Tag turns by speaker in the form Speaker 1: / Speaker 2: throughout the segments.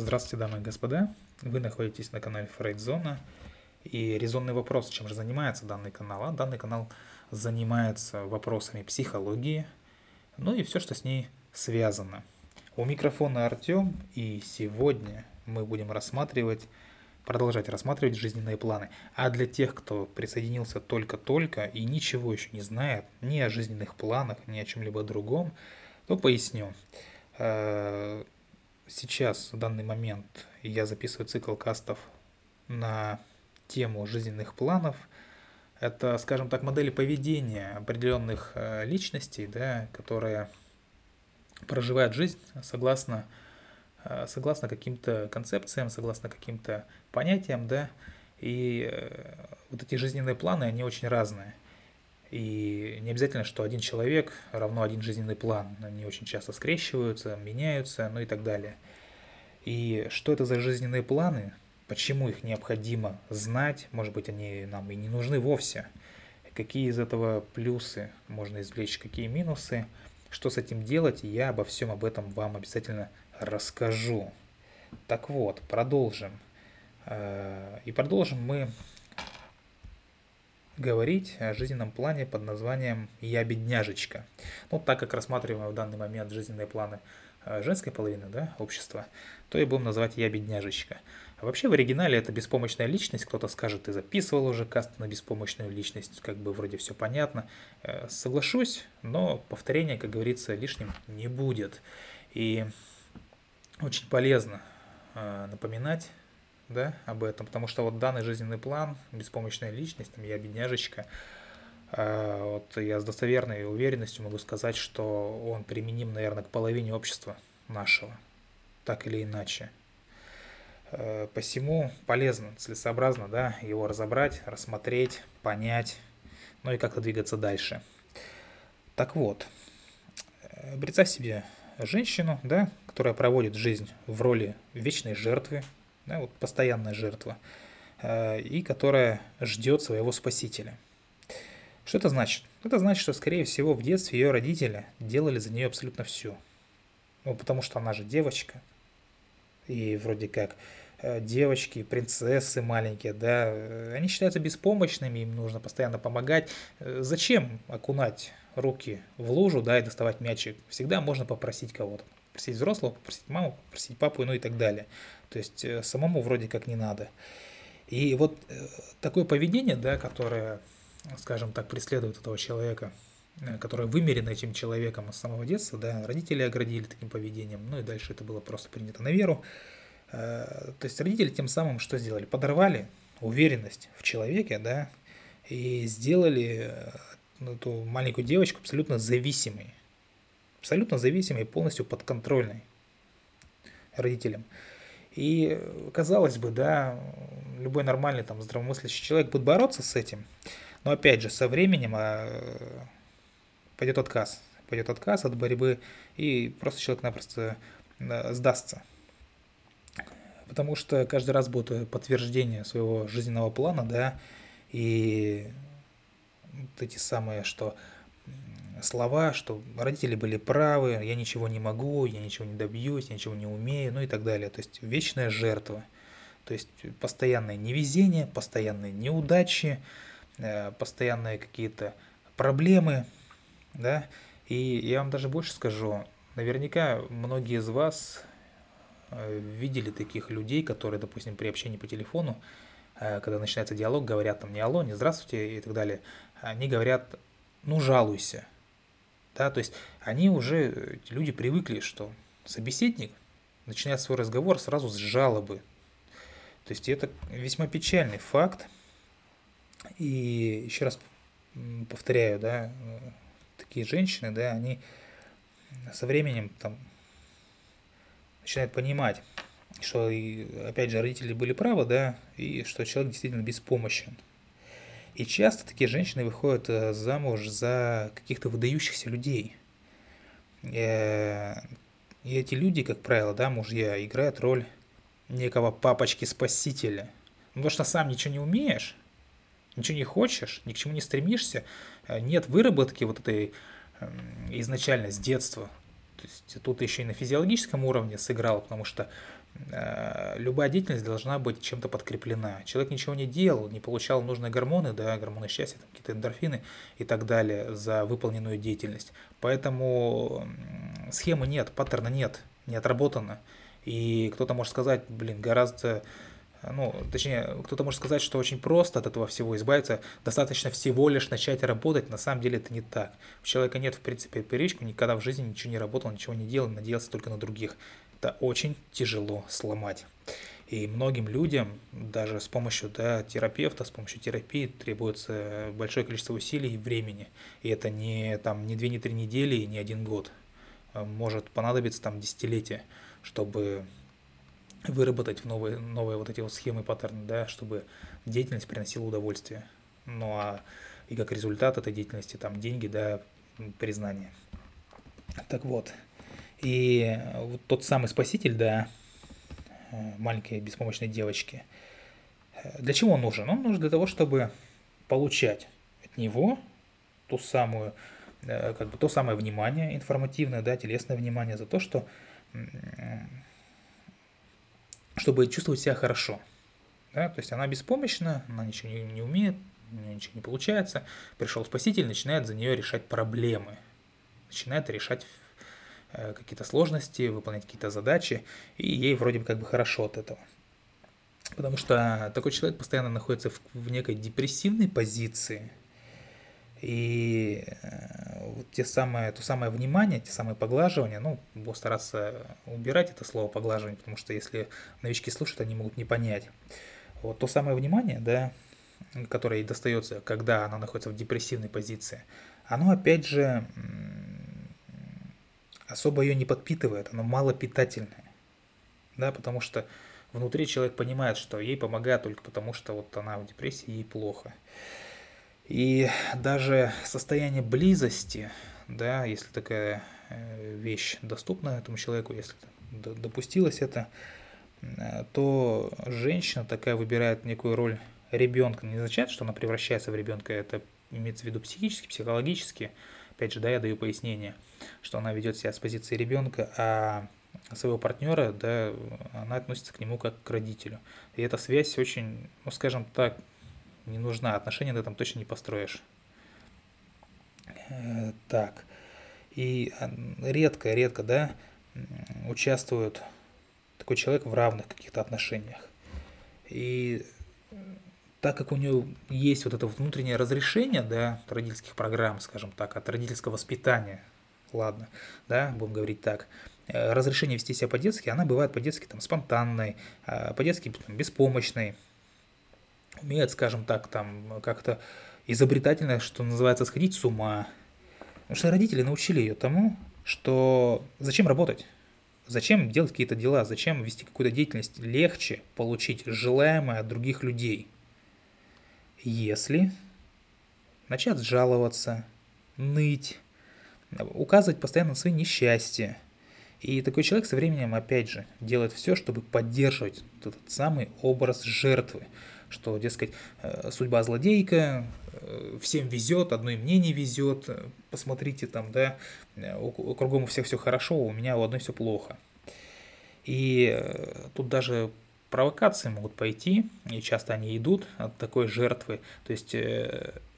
Speaker 1: Здравствуйте, дамы и господа. Вы находитесь на канале Фрейдзона. И резонный вопрос, чем же занимается данный канал? А данный канал занимается вопросами психологии, ну и все, что с ней связано. У микрофона Артем, и сегодня мы будем рассматривать, продолжать рассматривать жизненные планы. А для тех, кто присоединился только-только и ничего еще не знает, ни о жизненных планах, ни о чем-либо другом, то поясню э, сейчас, в данный момент, я записываю цикл кастов на тему жизненных планов. Это, скажем так, модели поведения определенных э, личностей, да, которые проживают жизнь согласно, э, согласно каким-то концепциям, согласно каким-то понятиям, да, и э, вот эти жизненные планы, они очень разные. И не обязательно, что один человек равно один жизненный план. Они очень часто скрещиваются, меняются, ну и так далее. И что это за жизненные планы, почему их необходимо знать, может быть, они нам и не нужны вовсе, какие из этого плюсы можно извлечь, какие минусы, что с этим делать, я обо всем об этом вам обязательно расскажу. Так вот, продолжим. Э, и продолжим мы говорить о жизненном плане под названием «Я бедняжечка». Ну, так как рассматриваем в данный момент жизненные планы э, женской половины да, общества, то и будем называть «Я бедняжечка». А вообще в оригинале это беспомощная личность, кто-то скажет, ты записывал уже каст на беспомощную личность, как бы вроде все понятно. Э, соглашусь, но повторения, как говорится, лишним не будет. И очень полезно э, напоминать да, об этом, потому что вот данный жизненный план, беспомощная личность, там, я бедняжечка, э, вот я с достоверной уверенностью могу сказать, что он применим, наверное, к половине общества нашего, так или иначе. Э, посему полезно, целесообразно, да, его разобрать, рассмотреть, понять, ну и как-то двигаться дальше. Так вот, э, представь себе женщину, да, которая проводит жизнь в роли вечной жертвы, да, вот постоянная жертва, э, и которая ждет своего спасителя. Что это значит? Это значит, что, скорее всего, в детстве ее родители делали за нее абсолютно все. Ну, потому что она же девочка. И вроде как э, девочки, принцессы маленькие, да, э, они считаются беспомощными, им нужно постоянно помогать. Зачем окунать руки в лужу, да, и доставать мячик? Всегда можно попросить кого-то. Попросить взрослого, попросить маму, попросить папу, ну и так далее. То есть э, самому вроде как не надо. И вот э, такое поведение, да, которое, скажем так, преследует этого человека, э, которое вымерено этим человеком с самого детства, да, родители оградили таким поведением, ну и дальше это было просто принято на веру. То есть родители тем самым что сделали? Подорвали уверенность в человеке, да, и сделали эту маленькую девочку абсолютно зависимой. Абсолютно зависимой полностью подконтрольной родителям. И, казалось бы, да, любой нормальный там здравомыслящий человек будет бороться с этим. Но опять же, со временем а, пойдет отказ. Пойдет отказ от борьбы, и просто человек напросто а, сдастся. Потому что каждый раз будет подтверждение своего жизненного плана, да, и вот эти самые, что слова, что родители были правы, я ничего не могу, я ничего не добьюсь, я ничего не умею, ну и так далее. То есть вечная жертва. То есть постоянное невезение, постоянные неудачи, э, постоянные какие-то проблемы, да. И я вам даже больше скажу, наверняка многие из вас э, видели таких людей, которые, допустим, при общении по телефону, э, когда начинается диалог, говорят там не алло, не здравствуйте и так далее, они говорят, ну жалуйся, да, то есть они уже, эти люди привыкли, что собеседник начинает свой разговор сразу с жалобы. То есть это весьма печальный факт. И еще раз повторяю, да, такие женщины, да, они со временем там начинают понимать, что, и, опять же, родители были правы, да, и что человек действительно беспомощен. И часто такие женщины выходят э, замуж за каких-то выдающихся людей. Э, и эти люди, как правило, да, мужья, играют роль некого папочки-спасителя. Ну, потому что сам ничего не умеешь, ничего не хочешь, ни к чему не стремишься, э, нет выработки вот этой эм, изначально с детства. То есть тут еще и на физиологическом уровне сыграл, потому что любая деятельность должна быть чем-то подкреплена. Человек ничего не делал, не получал нужные гормоны, да, гормоны счастья, там, какие-то эндорфины и так далее за выполненную деятельность. Поэтому схемы нет, паттерна нет, не отработано. И кто-то может сказать, блин, гораздо ну, точнее, кто-то может сказать, что очень просто от этого всего избавиться, достаточно всего лишь начать работать, на самом деле это не так. У человека нет, в принципе, привычки, никогда в жизни ничего не работал, ничего не делал, надеялся только на других. Это очень тяжело сломать. И многим людям, даже с помощью да, терапевта, с помощью терапии требуется большое количество усилий и времени. И это не, там, не две, не три недели и не один год. Может понадобиться там десятилетия, чтобы выработать новые, новые вот эти вот схемы, паттерны, да, чтобы деятельность приносила удовольствие. Ну а и как результат этой деятельности там деньги, да, признание. Так вот, и вот тот самый спаситель, да, маленькой беспомощной девочки, для чего он нужен? Он нужен для того, чтобы получать от него ту самую, э, как бы то самое внимание информативное, да, телесное внимание за то, что чтобы чувствовать себя хорошо. Да? То есть она беспомощна, она ничего не, не умеет, ничего не получается. Пришел спаситель, начинает за нее решать проблемы, начинает решать э, какие-то сложности, выполнять какие-то задачи, и ей вроде бы как бы хорошо от этого. Потому что такой человек постоянно находится в, в некой депрессивной позиции, и э, вот те самые, то самое внимание, те самые поглаживания, ну, буду стараться убирать это слово поглаживание, потому что если новички слушают, они могут не понять. Вот то самое внимание, да, которое ей достается, когда она находится в депрессивной позиции, оно опять же особо ее не подпитывает, оно малопитательное, да, потому что внутри человек понимает, что ей помогает только потому, что вот она в депрессии, ей плохо. И даже состояние близости, да, если такая э, вещь доступна этому человеку, если допустилось это, э, то женщина такая выбирает некую роль ребенка. Не означает, что она превращается в ребенка, это имеется в виду психически, психологически. Опять же, да, я даю пояснение, что она ведет себя с позиции ребенка, а своего партнера, да, она относится к нему как к родителю. И эта связь очень, ну, скажем так, не нужна. Отношения ты там точно не построишь. Э, так. И редко, редко, да, участвует такой человек в равных каких-то отношениях. И так как у него есть вот это внутреннее разрешение, да, от родительских программ, скажем так, от родительского воспитания, ладно, да, будем говорить так, э, разрешение вести себя по-детски, она бывает по-детски там спонтанной, а по-детски там, беспомощной, умеет, скажем так, там как-то изобретательно, что называется, сходить с ума. Потому что родители научили ее тому, что зачем работать, зачем делать какие-то дела, зачем вести какую-то деятельность, легче получить желаемое от других людей, если начать жаловаться, ныть, указывать постоянно на свои несчастья. И такой человек со временем, опять же, делает все, чтобы поддерживать этот самый образ жертвы что, дескать, э, судьба злодейка, э, всем везет, одной мне не везет, посмотрите там, да, кругом у всех все хорошо, у меня у одной все плохо. И э, тут даже провокации могут пойти, и часто они идут от такой жертвы. То есть,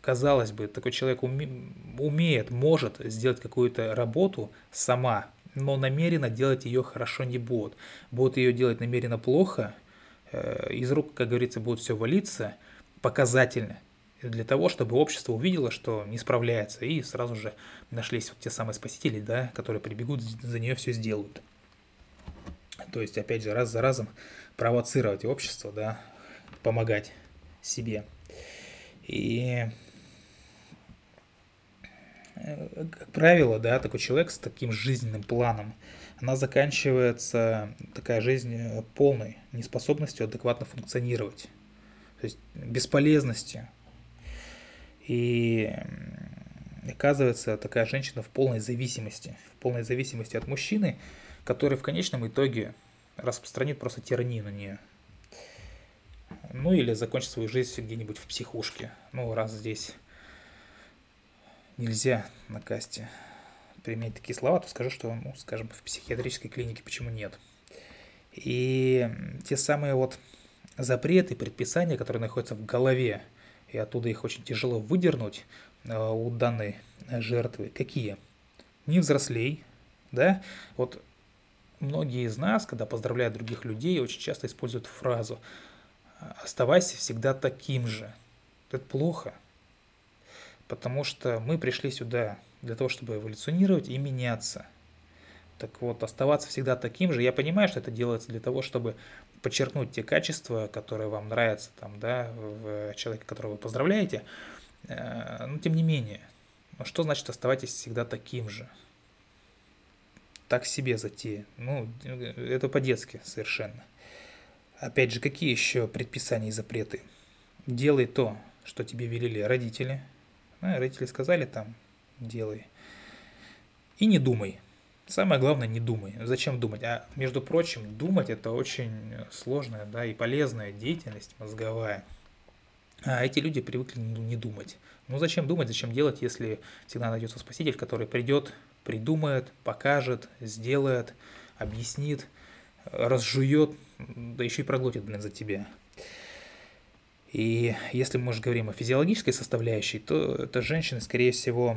Speaker 1: казалось бы, такой человек умеет, может сделать какую-то работу сама, но намеренно делать ее хорошо не будет. Будут ее делать намеренно плохо – Э, из рук, как говорится, будет все валиться показательно для того, чтобы общество увидело, что не справляется, и сразу же нашлись вот те самые спасители, да, которые прибегут, за нее все сделают. То есть, опять же, раз за разом провоцировать общество, да, помогать себе. И, э, как правило, да, такой человек с таким жизненным планом – она заканчивается, такая жизнь, э, полной неспособностью адекватно функционировать, то есть бесполезностью. И оказывается такая женщина в полной зависимости, в полной зависимости от мужчины, который в конечном итоге распространит просто тиранию на нее. Ну или закончит свою жизнь где-нибудь в психушке. Ну, раз здесь нельзя на касте применять такие слова, то скажу, что, ну, скажем, в психиатрической клинике почему нет. И те самые вот запреты, предписания, которые находятся в голове, и оттуда их очень тяжело выдернуть э, у данной жертвы, какие? Не взрослей, да, вот многие из нас, когда поздравляют других людей, очень часто используют фразу «оставайся всегда таким же». Это плохо, потому что мы пришли сюда для того, чтобы эволюционировать и меняться. Так вот, оставаться всегда таким же. Я понимаю, что это делается для того, чтобы подчеркнуть те качества, которые вам нравятся там, да, в человеке, которого вы поздравляете. Э, но тем не менее, что значит оставайтесь всегда таким же? Так себе затея. Ну, это по-детски совершенно. Опять же, какие еще предписания и запреты? Делай то, что тебе велели родители. А, родители сказали там, делай. И не думай. Самое главное, не думай. Зачем думать? А между прочим, думать это очень сложная да, и полезная деятельность мозговая. А эти люди привыкли не думать. Ну зачем думать, зачем делать, если всегда найдется спаситель, который придет, придумает, покажет, сделает, объяснит, разжует, да еще и проглотит, блин, за тебя. И если мы уже говорим о физиологической составляющей, то это женщины, скорее всего,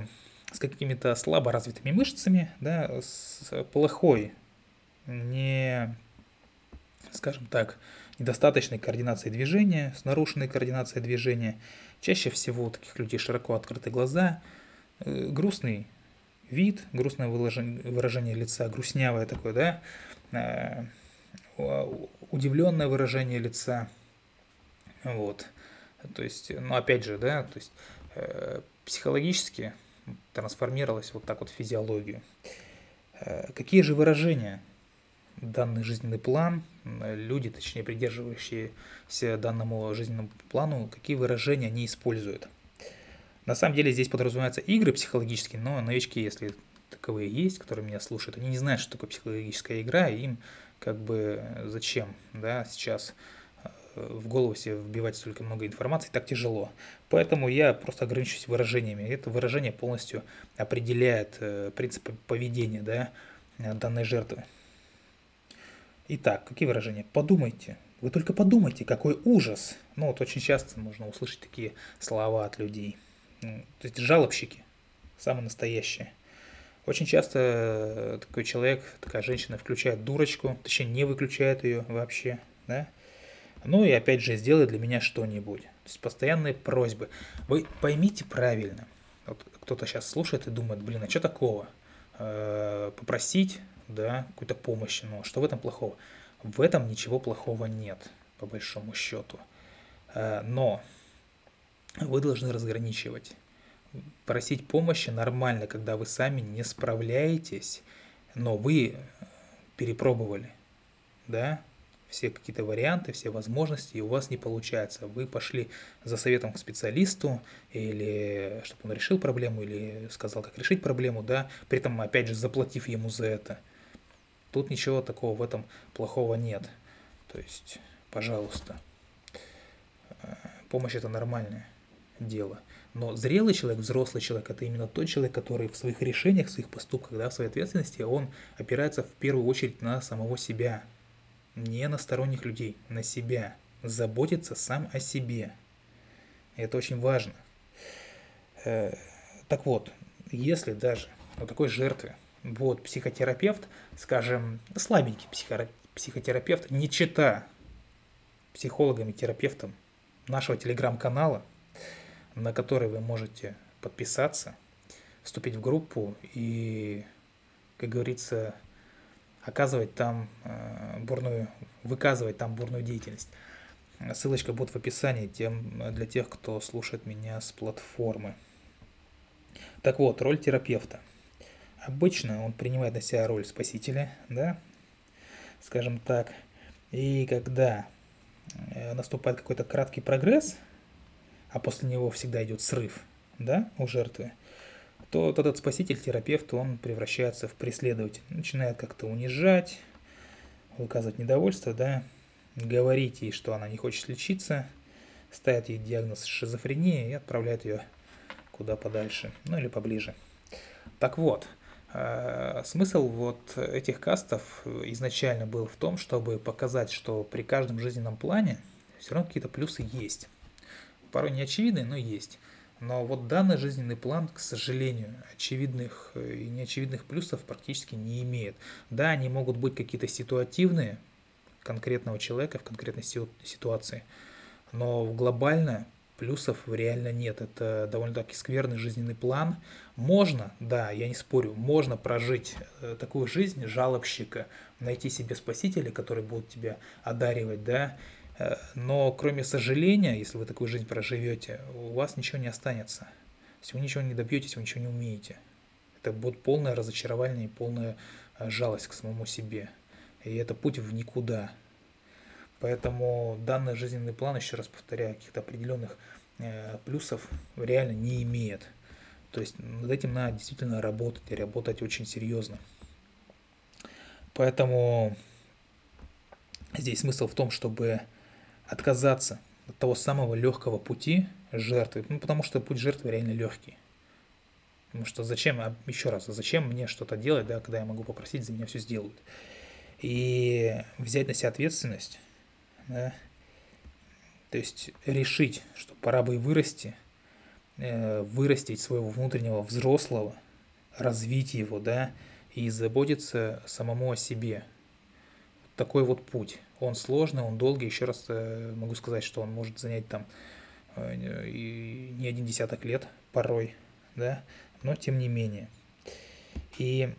Speaker 1: с какими-то слабо развитыми мышцами, да, с плохой, не, скажем так, недостаточной координацией движения, с нарушенной координацией движения. Чаще всего у таких людей широко открыты глаза, э, грустный вид, грустное выражение, выражение лица, грустнявое такое, да, э, удивленное выражение лица, вот. То есть, ну опять же, да, то есть э, психологически трансформировалась вот так вот в физиологию. Э, какие же выражения данный жизненный план, люди, точнее придерживающиеся данному жизненному плану, какие выражения они используют? На самом деле здесь подразумеваются игры психологические, но новички, если таковые есть, которые меня слушают, они не знают, что такое психологическая игра, и им как бы зачем, да, сейчас в голову себе вбивать столько много информации так тяжело. Поэтому я просто ограничусь выражениями. Это выражение полностью определяет э, принцип поведения да, данной жертвы. Итак, какие выражения? Подумайте. Вы только подумайте, какой ужас. Ну вот очень часто можно услышать такие слова от людей. Ну, то есть жалобщики, самые настоящие. Очень часто э, такой человек, такая женщина включает дурочку, точнее не выключает ее вообще, да, ну и опять же, сделай для меня что-нибудь. То есть постоянные просьбы. Вы поймите правильно. Вот кто-то сейчас слушает и думает, блин, а что такого? Э, попросить, да, какую-то помощь. Ну, что в этом плохого? В этом ничего плохого нет, по большому счету. Э, но вы должны разграничивать. Просить помощи нормально, когда вы сами не справляетесь, но вы перепробовали, да, все какие-то варианты, все возможности, и у вас не получается. Вы пошли за советом к специалисту, или чтобы он решил проблему, или сказал, как решить проблему, да, при этом, опять же, заплатив ему за это. Тут ничего такого в этом плохого нет. То есть, пожалуйста, э, помощь это нормальное дело. Но зрелый человек, взрослый человек, это именно тот человек, который в своих решениях, в своих поступках, да, в своей ответственности, он опирается в первую очередь на самого себя, не на сторонних людей, на себя. Заботиться сам о себе. Это очень важно. Э, так вот, если даже у такой жертвы будет психотерапевт, скажем, слабенький психотерапевт, не чита психологам и терапевтам нашего телеграм-канала, на который вы можете подписаться, вступить в группу и, как говорится, оказывать там э, бурную, выказывать там бурную деятельность. Ссылочка будет в описании тем, для тех, кто слушает меня с платформы. Так вот, роль терапевта. Обычно он принимает на себя роль спасителя, да, скажем так. И когда э, наступает какой-то краткий прогресс, а после него всегда идет срыв, да, у жертвы – то вот этот спаситель, терапевт, он превращается в преследователя. Начинает как-то унижать, выказывать недовольство, да, говорить ей, что она не хочет лечиться, ставит ей диагноз шизофрения и отправляет ее куда подальше, ну или поближе. Так вот, смысл вот этих кастов изначально был в том, чтобы показать, что при каждом жизненном плане все равно какие-то плюсы есть. Порой не очевидные, но есть. Но вот данный жизненный план, к сожалению, очевидных и неочевидных плюсов практически не имеет. Да, они могут быть какие-то ситуативные, конкретного человека в конкретной ситуации, но глобально плюсов реально нет. Это довольно-таки скверный жизненный план. Можно, да, я не спорю, можно прожить э, такую жизнь жалобщика, найти себе спасителя, который будет тебя одаривать, да, э, но кроме сожаления, если вы такую жизнь проживете, у вас ничего не останется. Если вы ничего не добьетесь, вы ничего не умеете. Это будет полное разочарование и полная э, жалость к самому себе. И это путь в никуда. Поэтому данный жизненный план, еще раз повторяю, каких-то определенных э, плюсов реально не имеет. То есть над этим надо действительно работать и работать очень серьезно. Поэтому здесь смысл в том, чтобы отказаться от того самого легкого пути жертвы. Ну, потому что путь жертвы реально легкий. Потому что зачем, а еще раз, зачем мне что-то делать, да, когда я могу попросить, за меня все сделают. И взять на себя ответственность да, то есть решить, что пора бы и вырасти, э, вырастить своего внутреннего взрослого, развить его, да, и заботиться самому о себе. Такой вот путь. Он сложный, он долгий. Еще раз э, могу сказать, что он может занять там э, и не один десяток лет порой, да, но тем не менее. И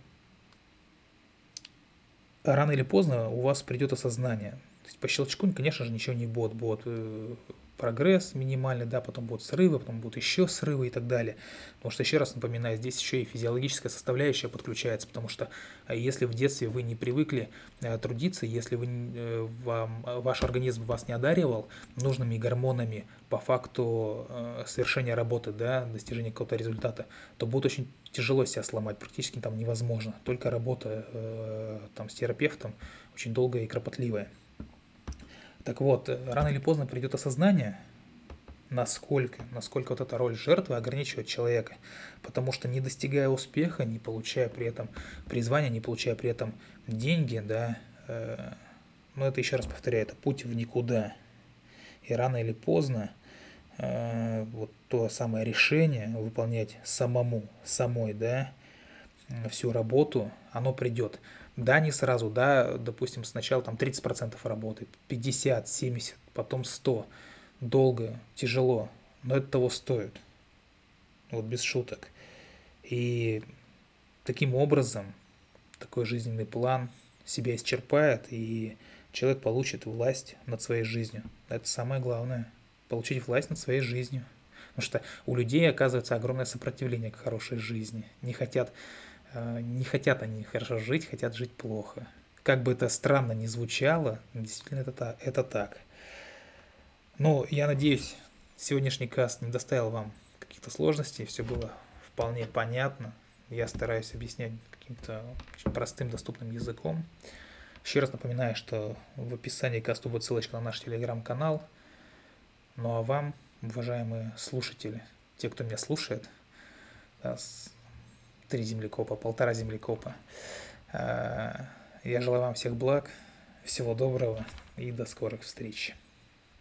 Speaker 1: рано или поздно у вас придет осознание – то есть по щелчку, конечно же, ничего не будет. Будет э, прогресс минимальный, да, потом будут срывы, потом будут еще срывы и так далее. Потому что, еще раз напоминаю, здесь еще и физиологическая составляющая подключается, потому что э, если в детстве вы не привыкли э, трудиться, если вы, вам, ваш организм вас не одаривал нужными гормонами по факту совершения работы, да, достижения какого-то результата, то будет очень тяжело себя сломать, практически там невозможно. Только работа там, с терапевтом очень долгая и кропотливая. Так вот, рано или поздно придет осознание, насколько, насколько вот эта роль жертвы ограничивает человека. Потому что не достигая успеха, не получая при этом призвания, не получая при этом деньги, да, э, но это еще раз повторяю, это путь в никуда. И рано или поздно э, вот то самое решение выполнять самому, самой, да, всю работу, оно придет. Да, не сразу, да, допустим, сначала там 30% работы, 50, 70, потом 100. Долго, тяжело, но это того стоит. Вот без шуток. И таким образом такой жизненный план себя исчерпает, и человек получит власть над своей жизнью. Это самое главное. Получить власть над своей жизнью. Потому что у людей оказывается огромное сопротивление к хорошей жизни. Не хотят не хотят они хорошо жить, хотят жить плохо. Как бы это странно ни звучало, действительно это, это так. Ну, я надеюсь, сегодняшний каст не доставил вам каких-то сложностей, все было вполне понятно. Я стараюсь объяснять каким-то простым, доступным языком. Еще раз напоминаю, что в описании касту будет ссылочка на наш телеграм-канал. Ну а вам, уважаемые слушатели, те, кто меня слушает, три землекопа, полтора землекопа. А, я желаю вам всех благ, всего доброго и до скорых встреч.